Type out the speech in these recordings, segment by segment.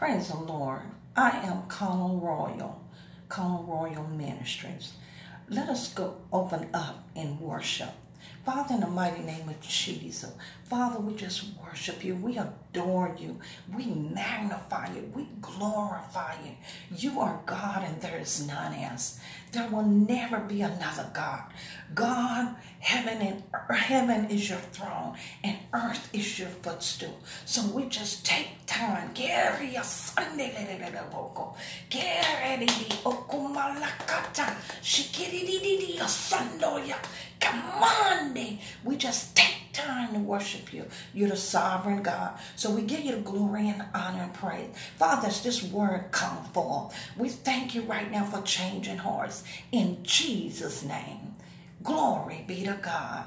Praise the Lord. I am Conal Royal, Conal Royal Ministries. Let us go open up in worship. Father, in the mighty name of Jesus, Father, we just worship you. We adore you. We magnify you. We glorify you. You are God and there is none else. There will never be another God. God, heaven and heaven is your throne and earth is your footstool. So we just take time. Come on, we just take time to worship you. You're the sovereign God. So we give you the glory and honor and praise. Father, as this word come forth, we thank you right now for changing hearts in Jesus' name. Glory be to God.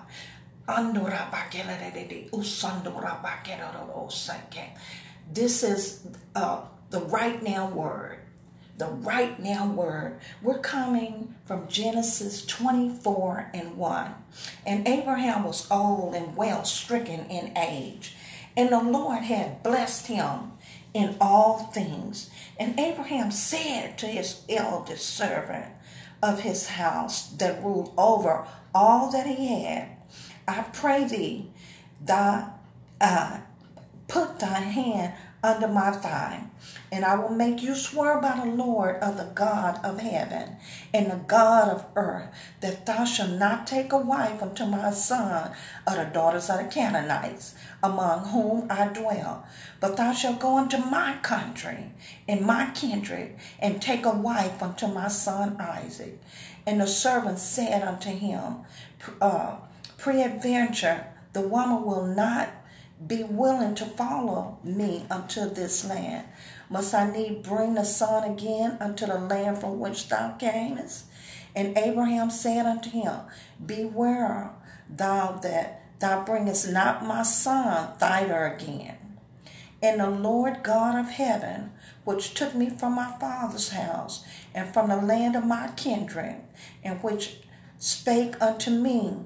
This is uh, the right now word the right now word. We're coming from Genesis 24 and 1. And Abraham was old and well stricken in age, and the Lord had blessed him in all things. And Abraham said to his eldest servant of his house that ruled over all that he had, I pray thee, thy, uh, put thy hand under my thigh, and I will make you swear by the Lord of the God of heaven and the God of earth that thou shalt not take a wife unto my son of the daughters of the Canaanites, among whom I dwell, but thou shalt go into my country and my kindred and take a wife unto my son Isaac. And the servant said unto him, uh, Peradventure the woman will not be willing to follow me unto this land. Must I need bring the son again unto the land from which thou camest? And Abraham said unto him, Beware thou that thou bringest not my son thither again. And the Lord God of heaven, which took me from my father's house and from the land of my kindred, and which spake unto me,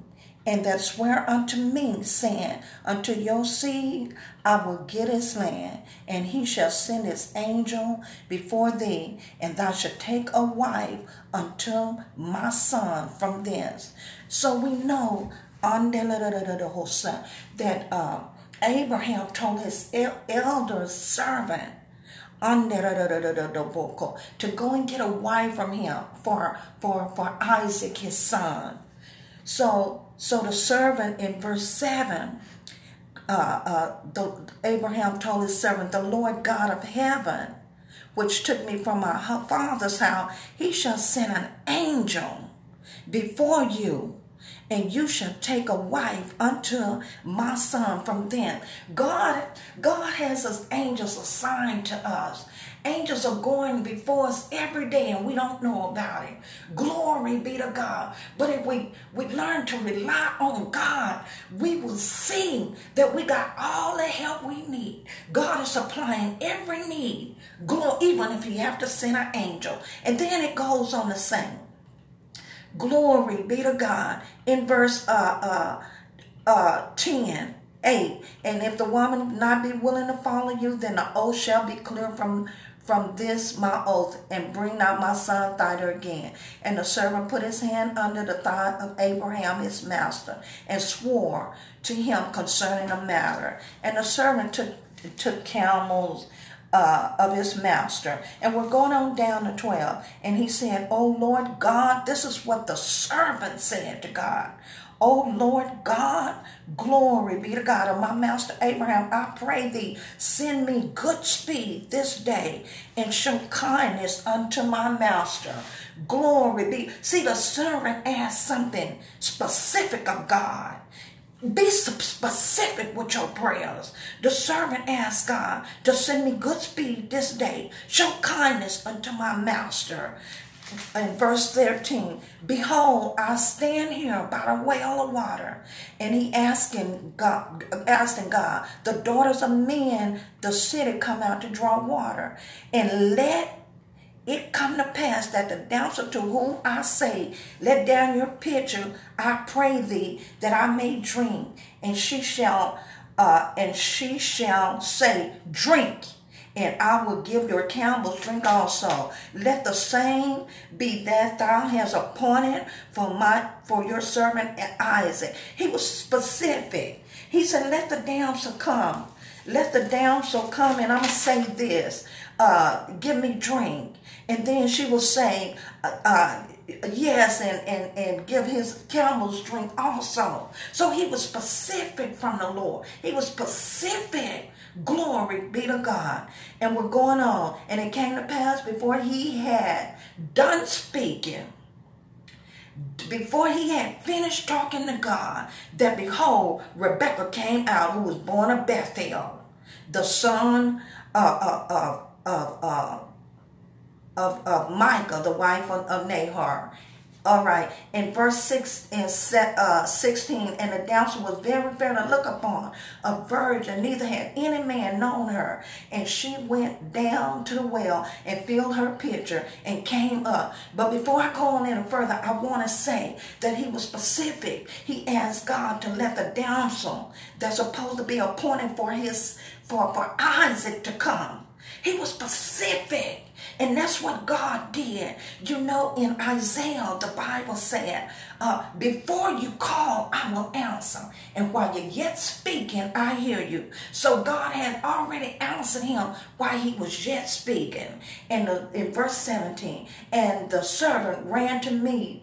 and that swear unto me, saying, Unto your seed I will get his land, and he shall send his angel before thee, and thou shalt take a wife unto my son from thence. So we know that uh, Abraham told his elder servant to go and get a wife from him for, for, for Isaac, his son. So, so the servant in verse 7, uh, uh, the, Abraham told his servant, The Lord God of heaven, which took me from my father's house, he shall send an angel before you and you shall take a wife unto my son from them. God, God has his angels assigned to us. Angels are going before us every day and we don't know about it. Glory be to God. But if we, we learn to rely on God, we will see that we got all the help we need. God is supplying every need, glory, even if you have to send an angel. And then it goes on to say, Glory be to God. In verse uh, uh, uh, 10, 8. And if the woman not be willing to follow you, then the oath shall be clear from from this my oath, and bring not my son thither again. And the servant put his hand under the thigh of Abraham his master, and swore to him concerning the matter. And the servant took took camels uh, of his master. And we're going on down to 12. And he said, Oh Lord God, this is what the servant said to God. Oh Lord God, glory be to God of my master Abraham. I pray thee, send me good speed this day and show kindness unto my master. Glory be. See, the servant asked something specific of God. Be specific with your prayers. The servant asked God to send me good speed this day. Show kindness unto my master. In verse 13, behold, I stand here by a well of water. And he asking God, asking God, the daughters of men, the city come out to draw water. And let it come to pass that the damsel to whom I say, Let down your pitcher, I pray thee, that I may drink, and she shall uh, and she shall say, Drink. And I will give your camels drink also. Let the same be that thou hast appointed for my for your servant Isaac. He was specific. He said, Let the damsel come. Let the damsel come, and I'm gonna say this. Uh, give me drink. And then she will say, uh, uh, yes, and, and, and give his camels drink also. So he was specific from the Lord. He was specific. Glory be to God. And we're going on. And it came to pass before he had done speaking, before he had finished talking to God, that behold, Rebekah came out, who was born of Bethuel, the son of, of, of, of uh, of, of Micah, the wife of, of Nahor. All right, in verse 6 and uh, 16, and the damsel was very fair to look upon, a virgin, neither had any man known her. And she went down to the well and filled her pitcher and came up. But before I go on any further, I want to say that he was specific. He asked God to let the damsel that's supposed to be appointed for his for, for Isaac to come. He was specific. And that's what God did. You know, in Isaiah, the Bible said, uh, Before you call, I will answer. And while you're yet speaking, I hear you. So God had already answered him while he was yet speaking. And in verse 17, and the servant ran to meet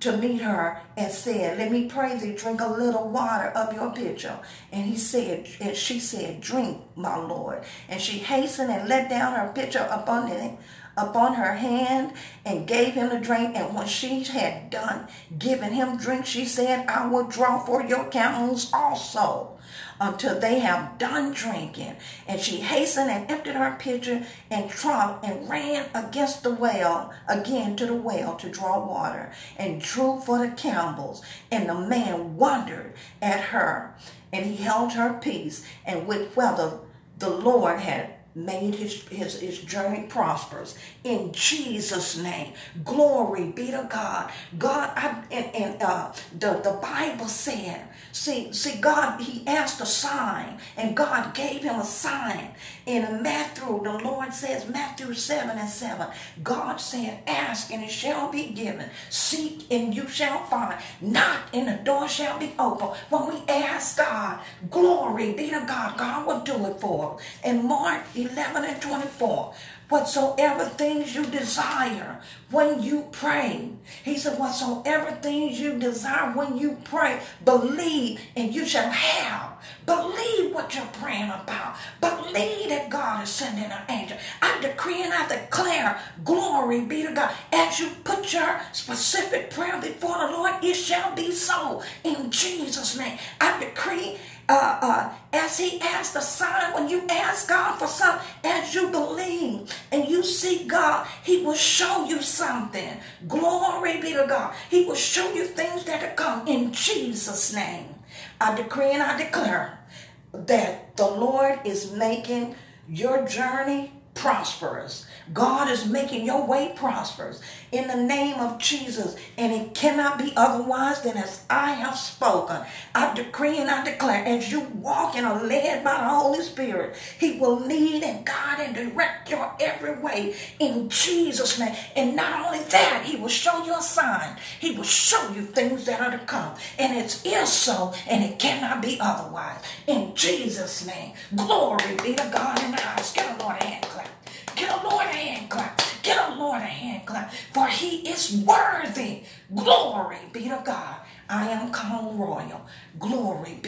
to meet her and said, Let me pray thee, drink a little water of your pitcher. And he said, and she said, Drink, my Lord. And she hastened and let down her pitcher upon him, upon her hand and gave him to drink. And when she had done giving him drink, she said, I will draw for your camels also until they have done drinking. And she hastened and emptied her pitcher and trunk and ran against the well, again to the well to draw water, and drew for the camels. And the man wondered at her, and he held her peace, and with whether the Lord had made his, his, his journey prosperous. In Jesus' name, glory be to God. God, I, and, and uh, the, the Bible said, see, see, God, he asked a sign, and God gave him a sign. In Matthew, the Lord says, Matthew 7 and 7, God said, ask and it shall be given. Seek and you shall find. Knock and the door shall be open. When we ask God, glory be to God, God will do it for us. And Mark 11 and 24. Whatsoever things you desire when you pray. He said, Whatsoever things you desire when you pray, believe and you shall have. Believe what you're praying about. Believe that God is sending an angel. I decree and I declare, glory be to God. As you put your specific prayer before the Lord, it shall be so. In Jesus' name, I decree uh, uh, as he asked a sign, when you ask God for something, as you believe and you see God, he will show you something. Glory be to God. He will show you things that are come in Jesus' name. I decree and I declare that the Lord is making your journey prosperous. God is making your way prosperous in the name of Jesus. And it cannot be otherwise than as I have spoken. I decree and I declare as you walk and are led by the Holy Spirit, He will lead and guide and direct your every way in Jesus' name. And not only that, He will show you a sign. He will show you things that are to come. And it is so, and it cannot be otherwise. In Jesus' name. Glory be to God in the house. Get a Lord a hand clap. Get a Lord a hand clap. Get a Lord a hand clap. For he is worthy. Glory be to God. I am called royal. Glory be